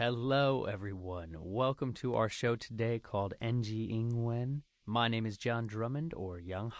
Hello, everyone. Welcome to our show today called NG Ingwen. My name is John Drummond or Yang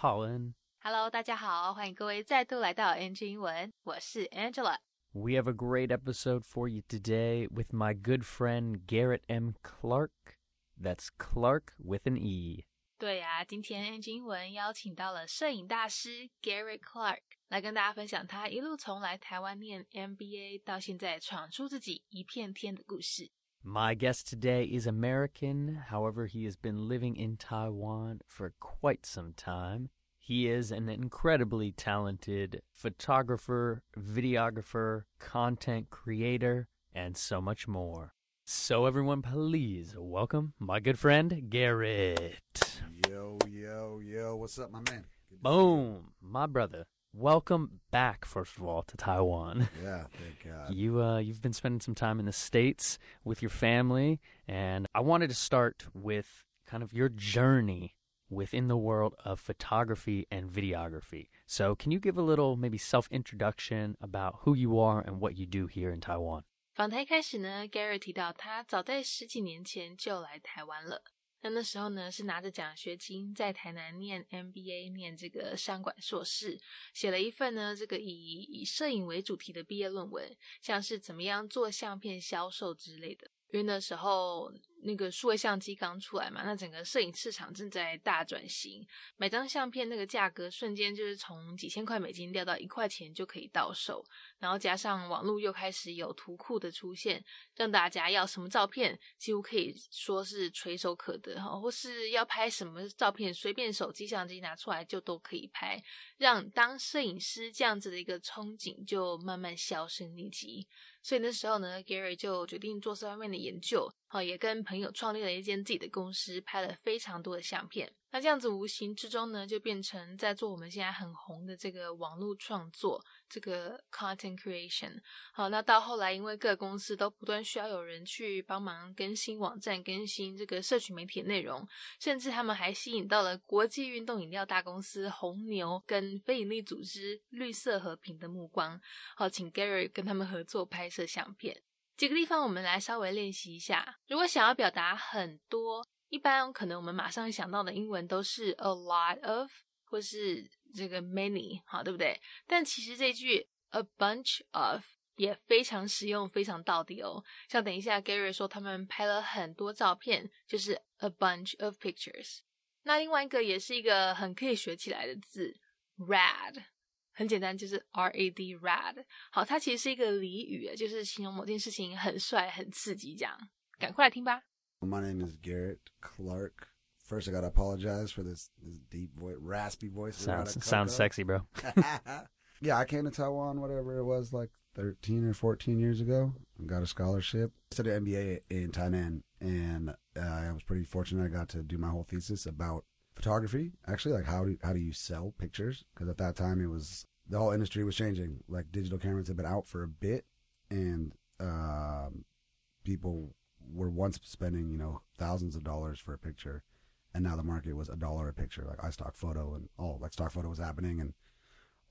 Hello, 大家好，欢迎各位再度来到 NG 英文，我是 Angela。We have a great episode for you today with my good friend Garrett M. Clarke. That's Clark with an E. 对啊，今天 NG 英文邀请到了摄影大师 Garrett Clarke 来跟大家分享他一路从来台湾念 MBA 到现在闯出自己一片天的故事。 My guest today is American. However, he has been living in Taiwan for quite some time. He is an incredibly talented photographer, videographer, content creator, and so much more. So, everyone, please welcome my good friend, Garrett. Yo, yo, yo, what's up, my man? Good to Boom, my brother. Welcome back, first of all, to Taiwan. see you. Yeah, thank God. You uh, you've been spending some time in the states with your family, and I wanted to start with kind of your journey within the world of photography and videography. So, can you give a little maybe self introduction about who you are and what you do here in Taiwan? 访谈一开始呢，Gary 提到他早在十几年前就来台湾了。 那那时候呢，是拿着奖学金在台南念 MBA，念这个商管硕士，写了一份呢这个以以摄影为主题的毕业论文，像是怎么样做相片销售之类的。因为那时候那个数位相机刚出来嘛，那整个摄影市场正在大转型，买张相片那个价格瞬间就是从几千块美金掉到一块钱就可以到手。然后加上网络又开始有图库的出现，让大家要什么照片几乎可以说是垂手可得哈，或是要拍什么照片，随便手机相机拿出来就都可以拍，让当摄影师这样子的一个憧憬就慢慢销声匿迹。所以那时候呢，Gary 就决定做这方面的研究，好，也跟朋友创立了一间自己的公司，拍了非常多的相片。那这样子无形之中呢，就变成在做我们现在很红的这个网络创作，这个 content creation。好，那到后来，因为各公司都不断需要有人去帮忙更新网站、更新这个社群媒体内容，甚至他们还吸引到了国际运动饮料大公司红牛跟非营利组织绿色和平的目光。好，请 Gary 跟他们合作拍摄相片。几个地方我们来稍微练习一下。如果想要表达很多，一般可能我们马上想到的英文都是 a lot of 或是这个 many，好，对不对？但其实这句 a bunch of 也非常实用，非常到底哦。像等一下 Gary 说他们拍了很多照片，就是 a bunch of pictures。那另外一个也是一个很可以学起来的字，rad。很简单，就是 R A D rad。好，它其实是一个俚语，就是形容某件事情很帅、很刺激这样。赶快来听吧。My name is Garrett Clarke. First, I gotta apologize for this, this deep voice, raspy voice. Sounds sounds sexy, bro. yeah, I came to Taiwan, whatever it was, like 13 or 14 years ago. I got a scholarship. I studied MBA in Tainan, and uh, I was pretty fortunate. I got to do my whole thesis about photography, actually, like how do how do you sell pictures? Because at that time, it was the whole industry was changing. Like digital cameras had been out for a bit, and um, people were once spending you know thousands of dollars for a picture, and now the market was a dollar a picture. Like iStock photo and all like stock photo was happening, and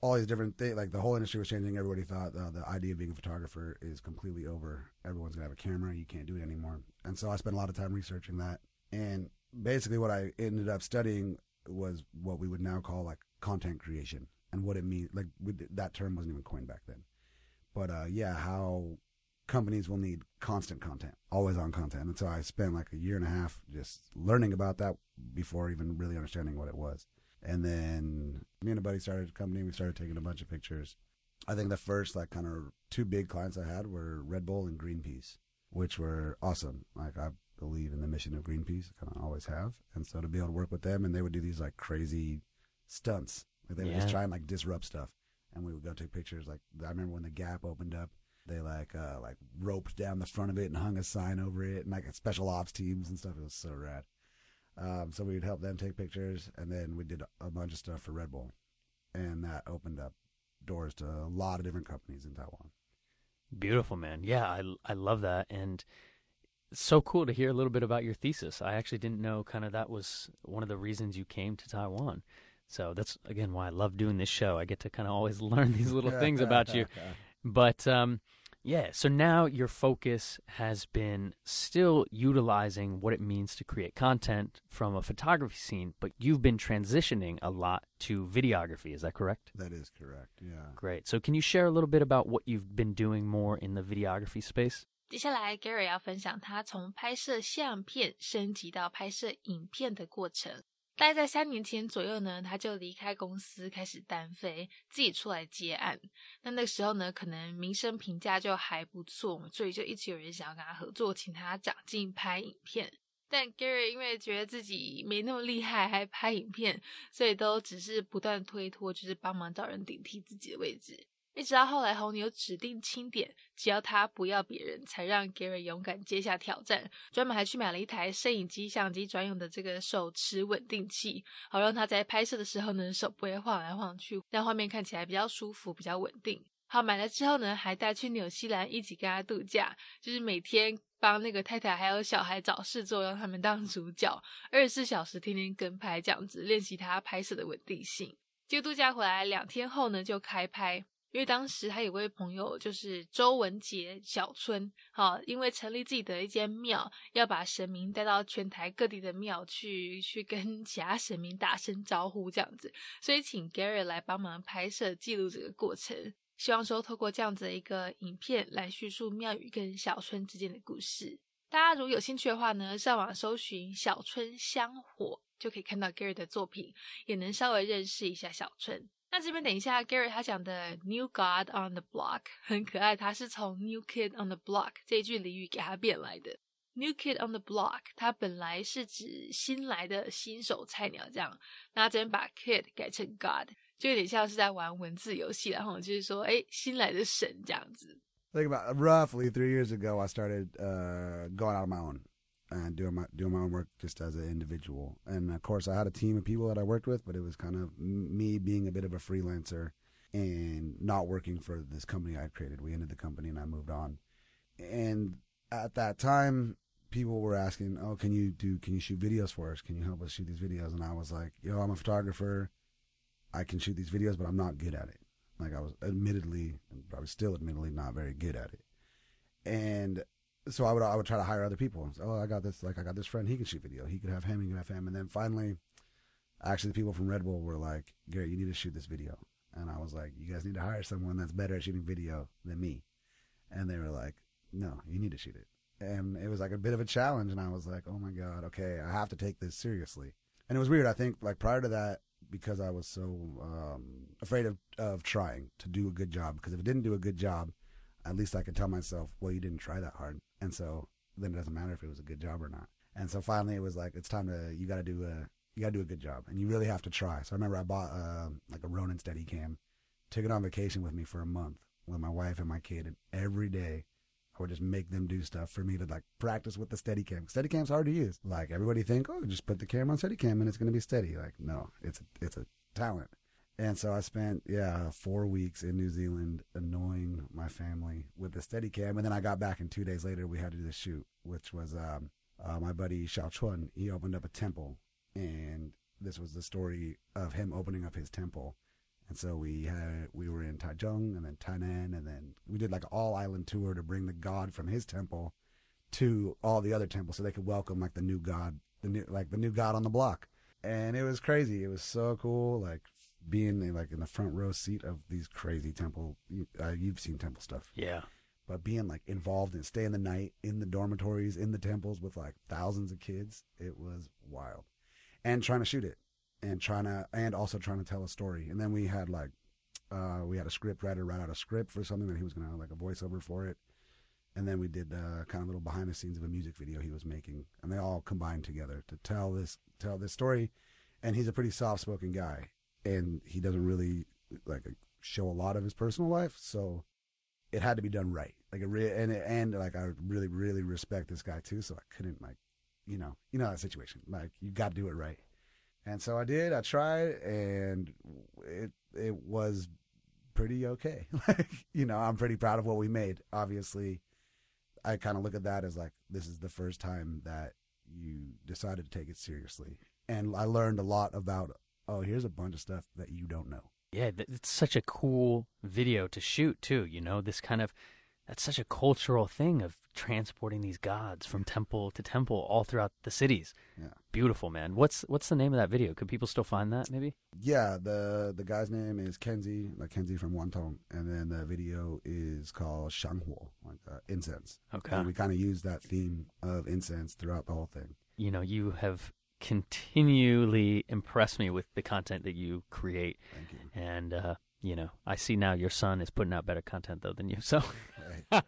all these different things. Like the whole industry was changing. Everybody thought uh, the idea of being a photographer is completely over. Everyone's gonna have a camera. You can't do it anymore. And so I spent a lot of time researching that. And basically, what I ended up studying was what we would now call like content creation and what it means. Like that term wasn't even coined back then. But uh, yeah, how companies will need constant content, always on content. And so I spent like a year and a half just learning about that before even really understanding what it was. And then me and a buddy started a company. We started taking a bunch of pictures. I think the first like kind of two big clients I had were Red Bull and Greenpeace, which were awesome. Like I believe in the mission of Greenpeace, kind of always have. And so to be able to work with them and they would do these like crazy stunts. Like they would just Yeah. try and like disrupt stuff. And we would go take pictures. Like I remember when the Gap opened up, they like uh like roped down the front of it and hung a sign over it and like special ops teams and stuff. It was so rad. Um, so we'd help them take pictures, and then we did a bunch of stuff for Red Bull, and that opened up doors to a lot of different companies in Taiwan. Beautiful, man. Yeah, I, I love that. And so cool to hear a little bit about your thesis. I actually didn't know kind of that was one of the reasons you came to Taiwan. So that's, again, why I love doing this show. I get to kind of always learn these little things about you. But um, Yeah, so now your focus has been still utilizing what it means to create content from a photography scene, but you've been transitioning a lot to videography. Is that correct? That is correct. Yeah. Great. So can you share a little bit about what you've been doing more in the videography space? 接下来，Gary 要分享他从拍摄相片升级到拍摄影片的过程。 大概在三年前左右呢，他就离开公司，开始单飞，自己出来接案。那那时候呢，可能名声评价就还不错，所以就一直有人想要跟他合作，请他长进拍影片。但 Gary 因为觉得自己没那么厉害，还拍影片，所以都只是不断推脱，就是帮忙找人顶替自己的位置。一直到后来，红牛指定清点，只要他不要别人，才让 Gary 勇敢接下挑战。专门还去买了一台摄影机、相机专用的这个手持稳定器，好让他在拍摄的时候呢，手不会晃来晃去，让画面看起来比较舒服、比较稳定。好，买了之后呢，还带去纽西兰一起跟他度假，就是每天帮那个太太还有小孩找事做，让他们当主角，二十四小时天天跟拍，这样子练习他拍摄的稳定性。就度假回来两天后呢，就开拍。因为当时他有位朋友就是周文杰小春，好，因为成立自己的一间庙，要把神明带到全台各地的庙去，去跟其他神明打声招呼这样子，所以请 Gary 来帮忙拍摄记录这个过程，希望说透过这样子的一个影片来叙述庙宇跟小春之间的故事。大家如果有兴趣的话呢，上网搜寻小春香火，就可以看到 Gary 的作品，也能稍微认识一下小春。那这边等一下，Gary 他讲的 New God on the Block 很可爱，他是从 New Kid on the Block 这一句俚语给他变来的。New Kid on the Block 它本来是指新来的新手菜鸟这样，那这边把 Kid 改成 God，就有点像是在玩文字游戏，然后就是说，哎，新来的神这样子。Think about roughly three years ago, I started uh, going out on my own. and doing my doing my own work just as an individual. And of course, I had a team of people that I worked with, but it was kind of me being a bit of a freelancer and not working for this company I created. We ended the company and I moved on. And at that time, people were asking, "Oh, can you do? Can you shoot videos for us? Can you help us shoot these videos?" And I was like, "Yo, I'm a photographer. I can shoot these videos, but I'm not good at it. Like I was admittedly, and probably still admittedly, not very good at it." And so I would I would try to hire other people. Oh, I got this like I got this friend. He can shoot video. He could have him. He could have him. And then finally, actually, the people from Red Bull were like, "Gary, you need to shoot this video." And I was like, "You guys need to hire someone that's better at shooting video than me." And they were like, "No, you need to shoot it." And it was like a bit of a challenge. And I was like, "Oh my god, okay, I have to take this seriously." And it was weird. I think like prior to that, because I was so um, afraid of of trying to do a good job. Because if it didn't do a good job, at least I could tell myself, well, you didn't try that hard. And so then it doesn't matter if it was a good job or not. And so finally it was like, it's time to, you got to do a, you got to do a good job and you really have to try. So I remember I bought uh, like a Ronin Steadicam, took it on vacation with me for a month with my wife and my kid. And every day I would just make them do stuff for me to like practice with the Steadicam. Steadicam's hard to use. Like everybody think, oh, just put the camera on Steadicam and it's going to be steady. Like, no, it's, a, it's a talent. And so I spent, yeah, four weeks in New Zealand annoying my family with the Steadicam. And then I got back, and two days later, we had to do the shoot, which was um, uh, my buddy Xiao Chun. He opened up a temple, and this was the story of him opening up his temple. And so we had we were in Taichung and then Tainan, and then we did like an all island tour to bring the god from his temple to all the other temples, so they could welcome like the new god, the new like the new god on the block. And it was crazy. It was so cool. Like being like in the front row seat of these crazy temple. Uh, you've seen temple stuff, yeah. But being like involved in staying the night in the dormitories, in the temples with like thousands of kids, it was wild. And trying to shoot it, and trying to, and also trying to tell a story. And then we had like, uh, we had a script writer write out a script for something that he was gonna like a voiceover for it. And then we did uh, kind of little behind the scenes of a music video he was making, and they all combined together to tell this tell this story. And he's a pretty soft spoken guy, and he doesn't really like show a lot of his personal life. So it had to be done right. Like re- and and like I really really respect this guy too. So I couldn't like, you know, you know that situation. Like you got to do it right. And so I did. I tried, and it it was pretty okay. like you know, I'm pretty proud of what we made. Obviously, I kind of look at that as like this is the first time that you decided to take it seriously, and I learned a lot about oh, here's a bunch of stuff that you don't know. Yeah, it's such a cool video to shoot too. You know, this kind of that's such a cultural thing of transporting these gods from temple to temple all throughout the cities. Yeah. Beautiful, man. What's what's the name of that video? Could people still find that maybe? Yeah, the the guy's name is Kenzie, like Kenzie from Wantong, and then the video is called Shanghuo, like uh, incense. Okay. And we kind of use that theme of incense throughout the whole thing. You know, you have continually impress me with the content that you create Thank you. and uh you know, I see now your son is putting out better content though than you. So hey,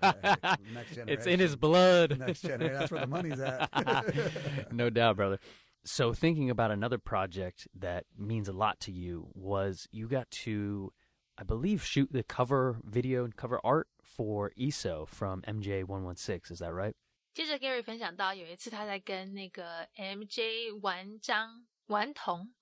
next it's in his blood. Next generation. That's where the money's at. no doubt, brother. So thinking about another project that means a lot to you was you got to, I believe, shoot the cover video and cover art for ESO from MJ One One Six. Is that right? 接着 Gary 分享到，有一次他在跟那个 MJ 玩张顽童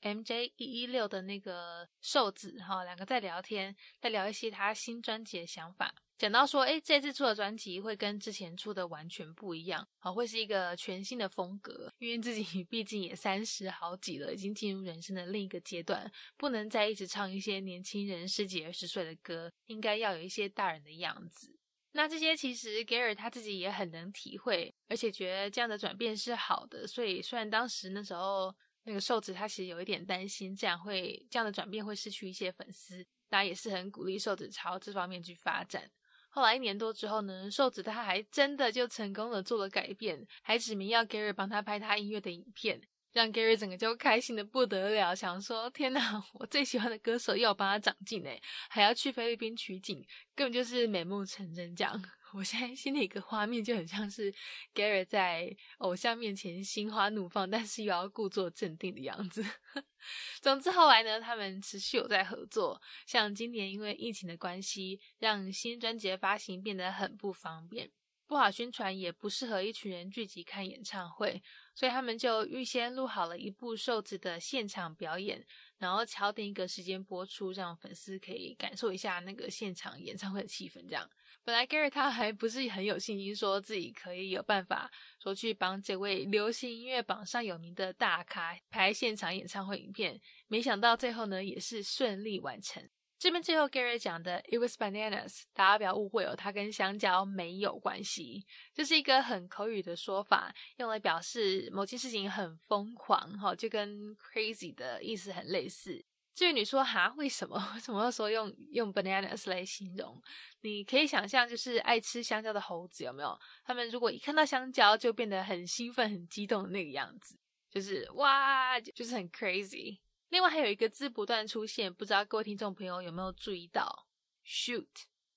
MJ 一一六的那个瘦子哈，两个在聊天，在聊一些他新专辑的想法。讲到说，诶，这次出的专辑会跟之前出的完全不一样，啊，会是一个全新的风格。因为自己毕竟也三十好几了，已经进入人生的另一个阶段，不能再一直唱一些年轻人十几二十岁的歌，应该要有一些大人的样子。那这些其实 Gary 他自己也很能体会，而且觉得这样的转变是好的。所以虽然当时那时候那个瘦子他其实有一点担心，这样会这样的转变会失去一些粉丝，大家也是很鼓励瘦子朝这方面去发展。后来一年多之后呢，瘦子他还真的就成功的做了改变，还指明要 Gary 帮他拍他音乐的影片，让 Gary 整个就开心的不得了，想说天哪，我最喜欢的歌手又要帮他长进诶，还要去菲律宾取景，根本就是美梦成真这样。我现在心里一个画面就很像是 Gary 在偶像面前心花怒放，但是又要故作镇定的样子。总之后来呢，他们持续有在合作。像今年因为疫情的关系，让新专辑的发行变得很不方便，不好宣传，也不适合一群人聚集看演唱会，所以他们就预先录好了一部瘦子的现场表演，然后敲定一个时间播出，让粉丝可以感受一下那个现场演唱会的气氛。这样，本来 Gary 他还不是很有信心，说自己可以有办法说去帮这位流行音乐榜上有名的大咖拍现场演唱会影片，没想到最后呢也是顺利完成。这边最后 Gary 讲的 "It was bananas"，大家不要误会哦，它跟香蕉没有关系，这是一个很口语的说法，用来表示某件事情很疯狂，哈，就跟 crazy 的意思很类似。至于你说哈，为什么为 什么要说用用 bananas 来形容？你可以想象，就是爱吃香蕉的猴子有没有？他们如果一看到香蕉就变得很兴奋、很激动的那个样子，就是哇，就是很 crazy。另外还有一个字不断出现，不知道各位听众朋友有没有注意到？shoot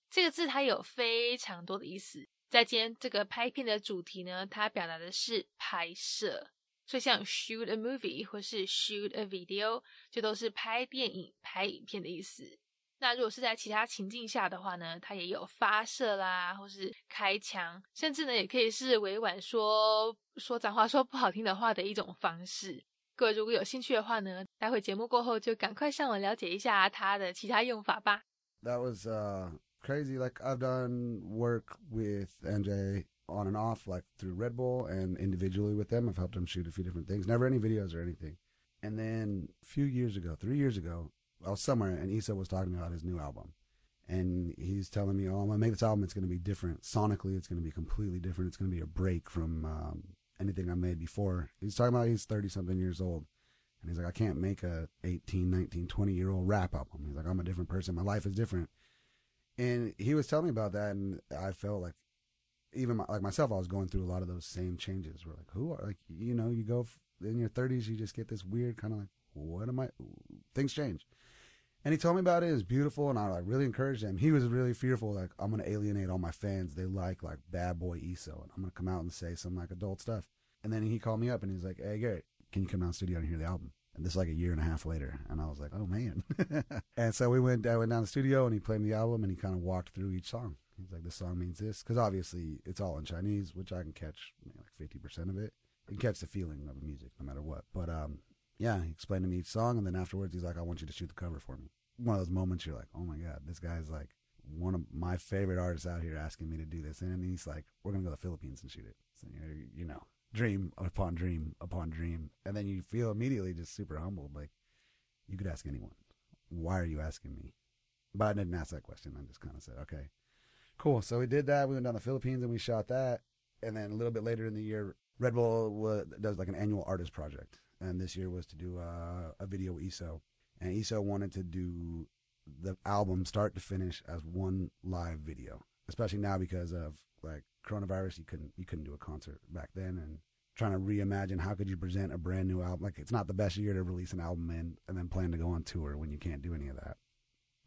这个字它有非常多的意思。在今天这个拍片的主题呢，它表达的是拍摄，所以像 shoot a movie 或是 shoot a video，就都是拍电影、拍影片的意思。那如果是在其他情境下的话呢，它也有发射啦，或是开枪，甚至呢也可以是委婉说说脏话、说不好听的话的一种方式。各位如果有兴趣的话呢，待会节目过后就赶快上网了解一下它的其他用法吧。That was uh crazy. Like I've done work with MJ on and off, like through Red Bull and individually with them. I've helped them shoot a few different things. Never any videos or anything. And then a few years ago, three years ago, I was somewhere and ESO was talking about his new album. And he's telling me, oh, I'm going to make this album. It's going to be different. Sonically, it's going to be completely different. It's going to be a break from um, anything I made before." He's talking about he's 30 something years old, and he's like, "I can't make a 18, 19, 20 year old rap album." He's like, "I'm a different person. My life is different." And he was telling me about that, and I felt like, even my, like myself, I was going through a lot of those same changes. We're like, who are like, you know, you go in your 30s, you just get this weird kind of like, what am I? Things change. And he told me about it. It was beautiful, and I like really encouraged him. He was really fearful, like I'm gonna alienate all my fans. They like like bad boy ESO, and I'm gonna come out and say some like adult stuff. And then he called me up and he's like, "Hey Garrett, can you come down studio and hear the album?" And this is like a year and a half later, and I was like, "Oh man!" and so we went. I went down the studio and he played me the album and he kind of walked through each song. He's like, "This song means this," because obviously it's all in Chinese, which I can catch like fifty percent of it. You can catch the feeling of the music no matter what. But um, yeah, he explained to me each song, and then afterwards he's like, "I want you to shoot the cover for me." One of those moments you're like, "Oh my god, this guy's like one of my favorite artists out here asking me to do this," and he's like, "We're gonna go to the Philippines and shoot it." So you know, dream upon dream upon dream, and then you feel immediately just super humbled, like you could ask anyone. Why are you asking me? But I didn't ask that question. I just kind of said, "Okay." Cool. So we did that. We went down to the Philippines and we shot that. And then a little bit later in the year, Red Bull does like an annual artist project. And this year was to do uh, a video with ESO. And ESO wanted to do the album start to finish as one live video, especially now because of like coronavirus. You couldn't you couldn't do a concert back then, and trying to reimagine how could you present a brand new album. Like it's not the best year to release an album in, and then plan to go on tour when you can't do any of that.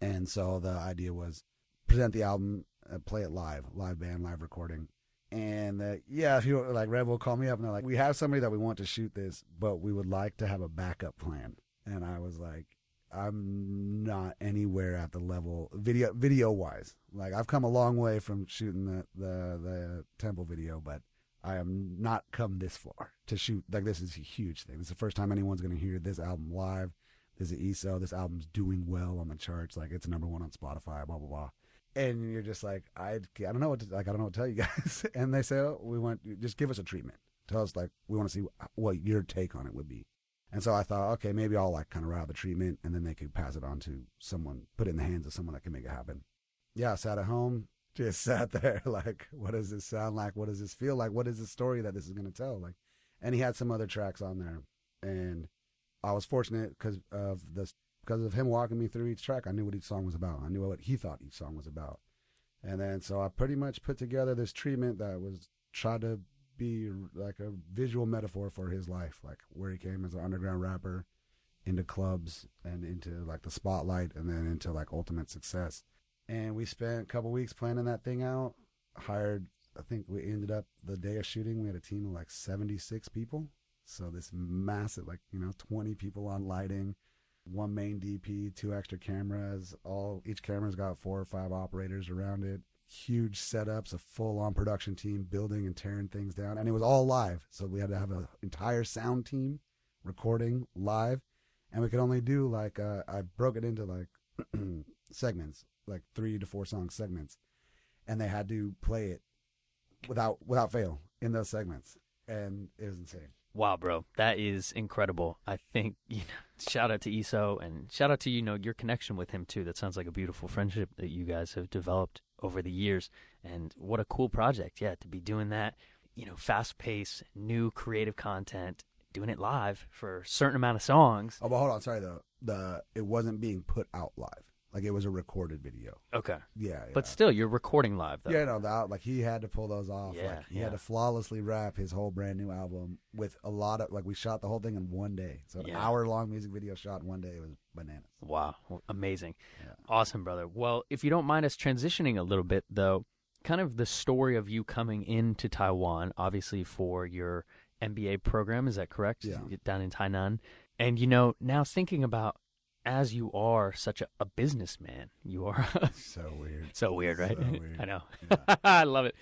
And so the idea was present the album, uh, play it live, live band, live recording. And yeah, if you like Red Bull call me up and they're like, we have somebody that we want to shoot this, but we would like to have a backup plan. And I was like, I'm not anywhere at the level video video wise. Like I've come a long way from shooting the the, the temple video, but I am not come this far to shoot. Like this is a huge thing. Is the first time anyone's going to hear this album live. This is ESO. This album's doing well on the charts. Like it's number one on Spotify. Blah blah blah. And you're just like I I don't know what to, like I don't know what to tell you guys. and they say oh, we want just give us a treatment. Tell us like we want to see what your take on it would be. And so I thought, okay, maybe I'll like kind of write out the treatment and then they could pass it on to someone, put it in the hands of someone that can make it happen. Yeah, I sat at home, just sat there like, what does this sound like? What does this feel like? What is the story that this is going to tell? Like, and he had some other tracks on there. And I was fortunate because of this, because of him walking me through each track. I knew what each song was about. I knew what he thought each song was about. And then so I pretty much put together this treatment that was tried to be like a visual metaphor for his life, like where he came as an underground rapper into clubs and into like the spotlight and then into like ultimate success. And we spent a couple weeks planning that thing out. Hired, I think we ended up the day of shooting, we had a team of like 76 people. So this massive, like, you know, 20 people on lighting, one main DP, two extra cameras, all, each camera's got four or five operators around it huge setups, a full on production team building and tearing things down. And it was all live. So we had to have an entire sound team recording live. And we could only do like, uh, I broke it into like segments, like three to four song segments. And they had to play it without, without fail in those segments. And it was insane. Wow, bro, that is incredible. I think you know, shout out to ESO and shout out to you know your connection with him too. That sounds like a beautiful friendship that you guys have developed over the years. And what a cool project, yeah, to be doing that. You know, fast pace, new creative content, doing it live for a certain amount of songs. Oh, but hold on, sorry though. The it wasn't being put out live. Like it was a recorded video. Okay. Yeah. yeah. But still, you're recording live though. Yeah, no, that like he had to pull those off. Yeah, like he yeah. had to flawlessly wrap his whole brand new album with a lot of like we shot the whole thing in one day. So an Yeah. hour long music video shot in one day. It was bananas. Wow, amazing. Awesome, brother. Well, if you don't mind us transitioning a little bit, though, kind of the story of you coming into Taiwan, obviously for your MBA program, is that correct? Yeah. Down in Tainan. And, you know, now thinking about as you are such a, a businessman, you are So weird. so weird, right? So weird. I know. Yeah. I love it.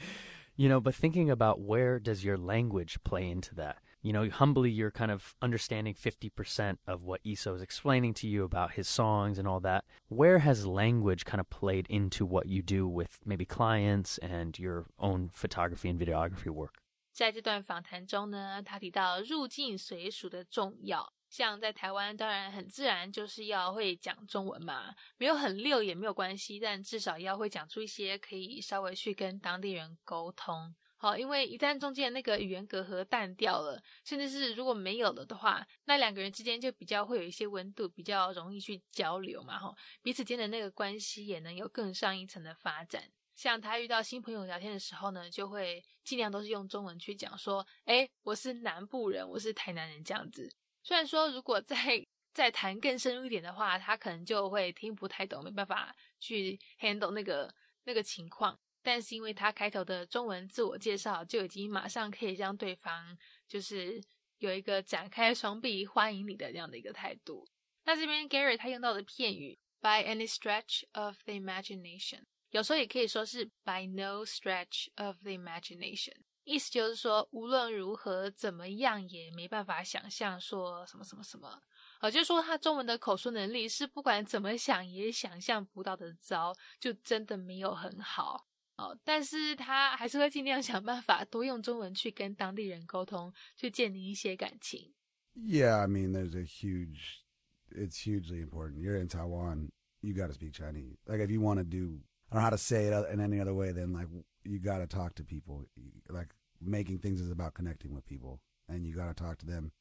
You know, but thinking about where does your language play into that? You know, humbly, you're kind of understanding 50% of what ESO is explaining to you about his songs and all that. Where has language kind of played into what you do with maybe clients and your own photography and videography work? 在这段访谈中呢，他提到入境随俗的重要。 像在台湾，当然很自然就是要会讲中文嘛，没有很溜也没有关系，但至少要会讲出一些可以稍微去跟当地人沟通。好，因为一旦中间那个语言隔阂淡掉了，甚至是如果没有了的话，那两个人之间就比较会有一些温度，比较容易去交流嘛，哈，彼此间的那个关系也能有更上一层的发展。像他遇到新朋友聊天的时候呢，就会尽量都是用中文去讲，说：“哎，我是南部人，我是台南人。”这样子。虽然说如果再再谈更深入一点的话，他可能就会听不太懂，没办法去 handle 那个那个情况。但是因为他开头的中文自我介绍，就已经马上可以让对方就是有一个展开双臂欢迎你的这样的一个态度。那这边 Gary 他用到的片语 by any stretch of the imagination。有时候也可以说是 by no stretch of the imagination，意思就是说无论如何怎么样也没办法想象说什么什么什么，呃，就是说他中文的口述能力是不管怎么想也想象不到的糟，就真的没有很好哦。但是他还是会尽量想办法多用中文去跟当地人沟通，去建立一些感情。Yeah, I mean, there's a huge, it's hugely important. You're in Taiwan, you got to speak Chinese. Like, if you want to do I don't know how to say it in any other way then like you got to talk to people. Like making things is about connecting with people, and you got to talk to them.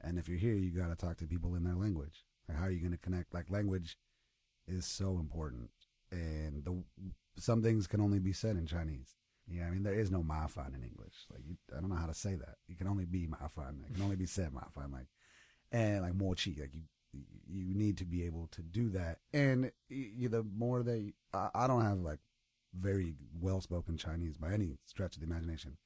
And if you're here, you got to talk to people in their language. Like how are you going to connect? Like language is so important, and the some things can only be said in Chinese. Yeah, I mean there is no mafan in English. Like you, I don't know how to say that. You can only be mafan. It can only be said mafan. Like and like mochi. Like you you need to be able to do that. And you, the more they, I, I don't have like very well spoken Chinese by any stretch of the imagination,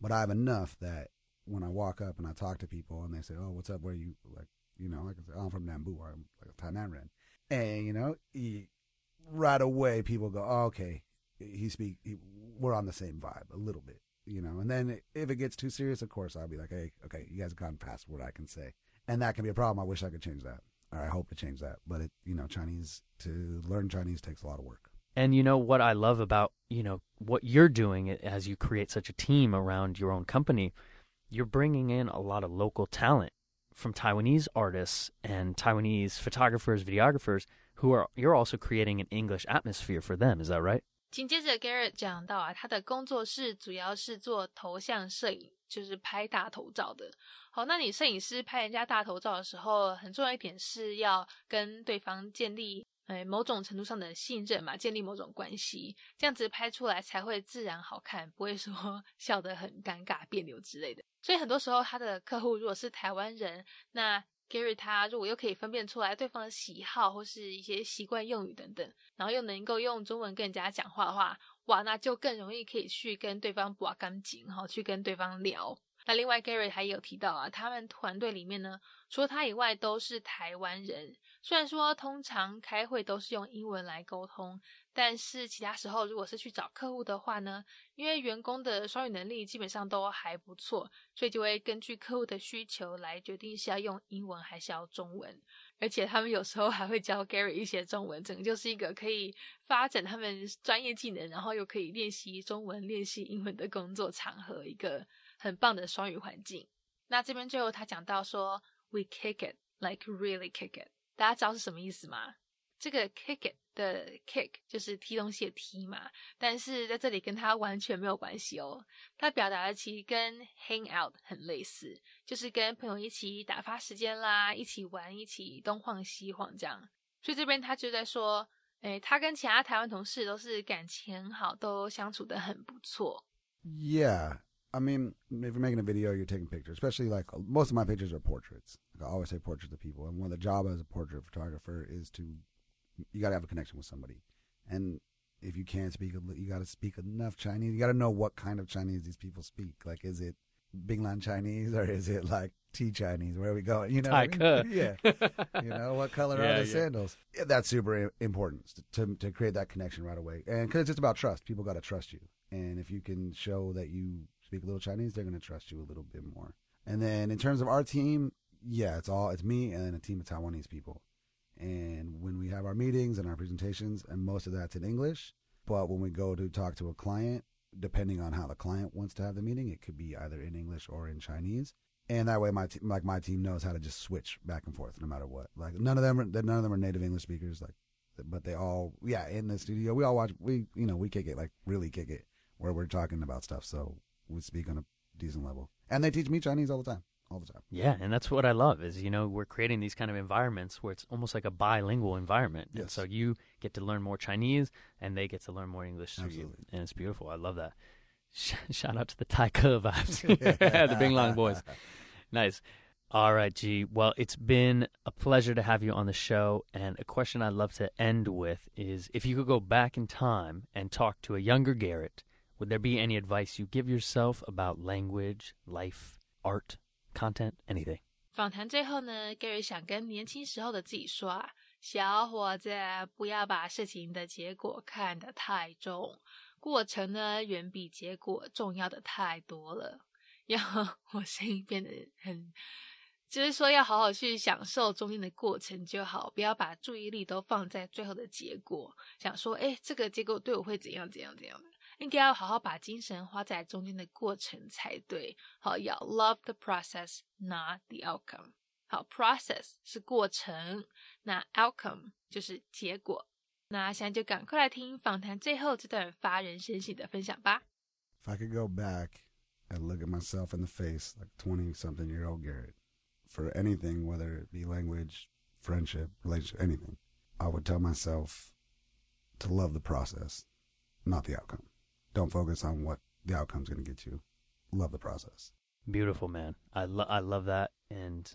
but I have enough that when I walk up and I talk to people and they say, "Oh, what's up? Where you like?" You know, I can say, oh, "I'm from Nambu," or "I'm like a Tainan Ren," and you know, he, right away people go, oh, "Okay, he speak. He, we're on the same vibe a little bit." You know, and then if it gets too serious, of course, I'll be like, "Hey, okay, you guys have gone past what I can say," and that can be a problem. I wish I could change that or I hope to change that. But it, you know, Chinese to learn Chinese takes a lot of work And you know what I love about you know what you're doing as you create such a team around your own company, you're bringing in a lot of local talent from Taiwanese artists and Taiwanese photographers, videographers who are you're also creating an English atmosphere for them. Is that right? 紧接着，Garrett 讲到啊，他的工作室主要是做头像摄影，就是拍大头照的。好，那你摄影师拍人家大头照的时候，很重要一点是要跟对方建立， 哎，某种程度上的信任嘛，建立某种关系，这样子拍出来才会自然好看，不会说 笑得很尴尬、别扭之类的。所以很多时候，他的客户如果是台湾人，那 Gary 他如果又可以分辨出来对方的喜好或是一些习惯用语等等，然后又能够用中文跟人家讲话的话，哇，那就更容易可以去跟对方把干净，哈，去跟对方聊。那另外，Gary 还有提到啊，他们团队里面呢，除了他以外都是台湾人。虽然说通常开会都是用英文来沟通，但是其他时候如果是去找客户的话呢，因为员工的双语能力基本上都还不错，所以就会根据客户的需求来决定是要用英文还是要中文。而且他们有时候还会教 Gary 一些中文，整个就是一个可以发展他们专业技能，然后又可以练习中文、练习英文的工作场合，一个。很棒的双语环境。那这边最后他讲到说，We kick it like really kick it，大家知道是什么意思吗？这个 kick it 的 kick 就是踢东西的踢嘛，但是在这里跟它完全没有关系哦。它表达的其实跟 hang out 很类似，就是跟朋友一起打发时间啦，一起玩，一起东晃西晃这样。所以这边他就在说，诶，他跟其他台湾同事都是感情很好，都相处的很不错。Yeah. I mean, if you're making a video, you're taking pictures. Especially like most of my pictures are portraits. Like I always say portraits of people, and one of the job as a portrait photographer is to you got to have a connection with somebody, and if you can't speak, you got to speak enough Chinese. You got to know what kind of Chinese these people speak. Like, is it Binglan Chinese or is it like tea Chinese? Where are we going? You know, I could. yeah. you know, what color yeah, are the yeah. sandals? Yeah, that's super important to to create that connection right away, and because it's just about trust. People got to trust you, and if you can show that you speak a little Chinese, they're going to trust you a little bit more. And then in terms of our team, yeah, it's all it's me and a team of Taiwanese people. And when we have our meetings and our presentations, and most of that's in English, but when we go to talk to a client, depending on how the client wants to have the meeting, it could be either in English or in Chinese. And that way, my te- like my team knows how to just switch back and forth no matter what. Like none of them are none of them are native English speakers. Like, but they all yeah in the studio we all watch we you know we kick it like really kick it where we're talking about stuff. So we speak on a decent level. And they teach me Chinese all the time. All the time. Yeah, and that's what I love is, you know, we're creating these kind of environments where it's almost like a bilingual environment. Yes. And so you get to learn more Chinese and they get to learn more English through Absolutely. you. And it's beautiful. I love that. Shout out to the Tai Ke vibes. the Bing Long boys. Nice. All right, G. Well, it's been a pleasure to have you on the show. And a question I'd love to end with is if you could go back in time and talk to a younger Garrett would there be any advice you give yourself about language, life, art, content, anything? 访谈最后呢，Gary 想跟年轻时候的自己说啊，小伙子，不要把事情的结果看得太重，过程呢远比结果重要的太多了。要我声音变得很，就是说要好好去享受中间的过程就好，不要把注意力都放在最后的结果，想说，哎，这个结果对我会怎样怎样怎样的。应该要好好把精神花在中间的过程才对。好，要 love the process, not the outcome。好，process 是过程，那 outcome 就是结果。 那现在就赶快来听访谈最后这段发人深省的分享吧。 If I could go back and look at myself in the face, like 20 something year old Garrett, for anything, whether it be language, friendship, relationship, anything, I would tell myself to love the process, not the outcome. Don't focus on what the outcome's going to get you. Love the process. Beautiful, man. I, lo- I love that. And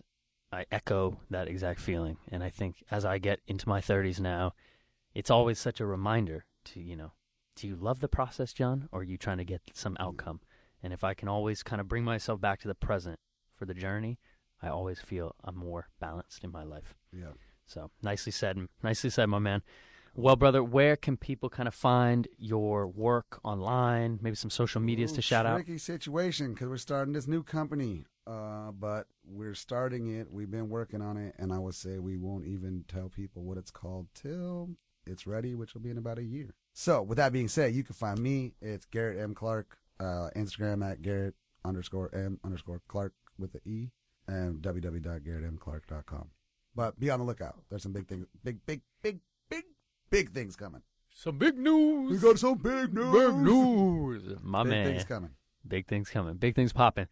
I echo that exact feeling. And I think as I get into my 30s now, it's always such a reminder to, you know, do you love the process, John, or are you trying to get some mm. outcome? And if I can always kind of bring myself back to the present for the journey, I always feel I'm more balanced in my life. Yeah. So nicely said. Nicely said, my man. Well, brother, where can people kind of find your work online? Maybe some social medias to Ooh, shout out. Tricky situation because we're starting this new company, uh, but we're starting it. We've been working on it, and I would say we won't even tell people what it's called till it's ready, which will be in about a year. So, with that being said, you can find me. It's Garrett M Clarke. Uh, Instagram at Garrett underscore M underscore Clark with the E, and www.garrettmclark.com. But be on the lookout. There's some big things, big, big, big, big, big things coming. Some big news. We got some big news. Big news. My Big man. things coming. Big things coming. Big things popping.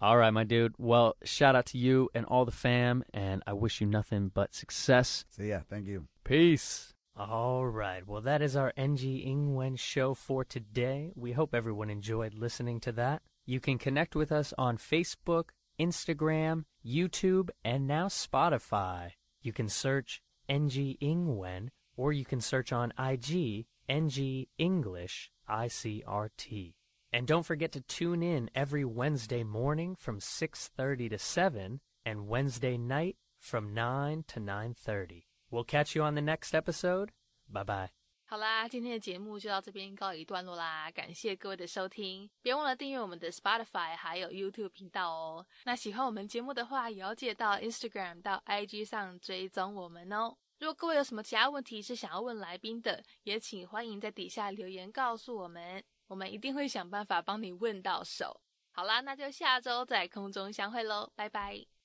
All right, my dude. Well, shout out to you and all the fam, and I wish you nothing but success. So yeah, thank you. Peace. All right. Well, that is our NG Ingwen show for today. We hope everyone enjoyed listening to that. You can connect with us on Facebook, Instagram, YouTube, and now Spotify. You can search NG Ingwen, or you can search on IG NG English ICRT. And don't forget to tune in every Wednesday morning from 6:30 to 7 and Wednesday night from 9 to 9:30. We'll catch you on the next episode. Bye bye. 好啦，今天的节目就到这边告一段落啦，感谢各位的收听，别忘了订阅我们的 Spotify 还有 YouTube 频道哦。那喜欢我们节目的话，也要记得到 Instagram 到 IG 上追踪我们哦。 如果各位有什么其他问题是想要问来宾的，也请欢迎在底下留言告诉我们，我们一定会想办法帮你问到手。好啦，那就下周在空中相会喽，拜拜。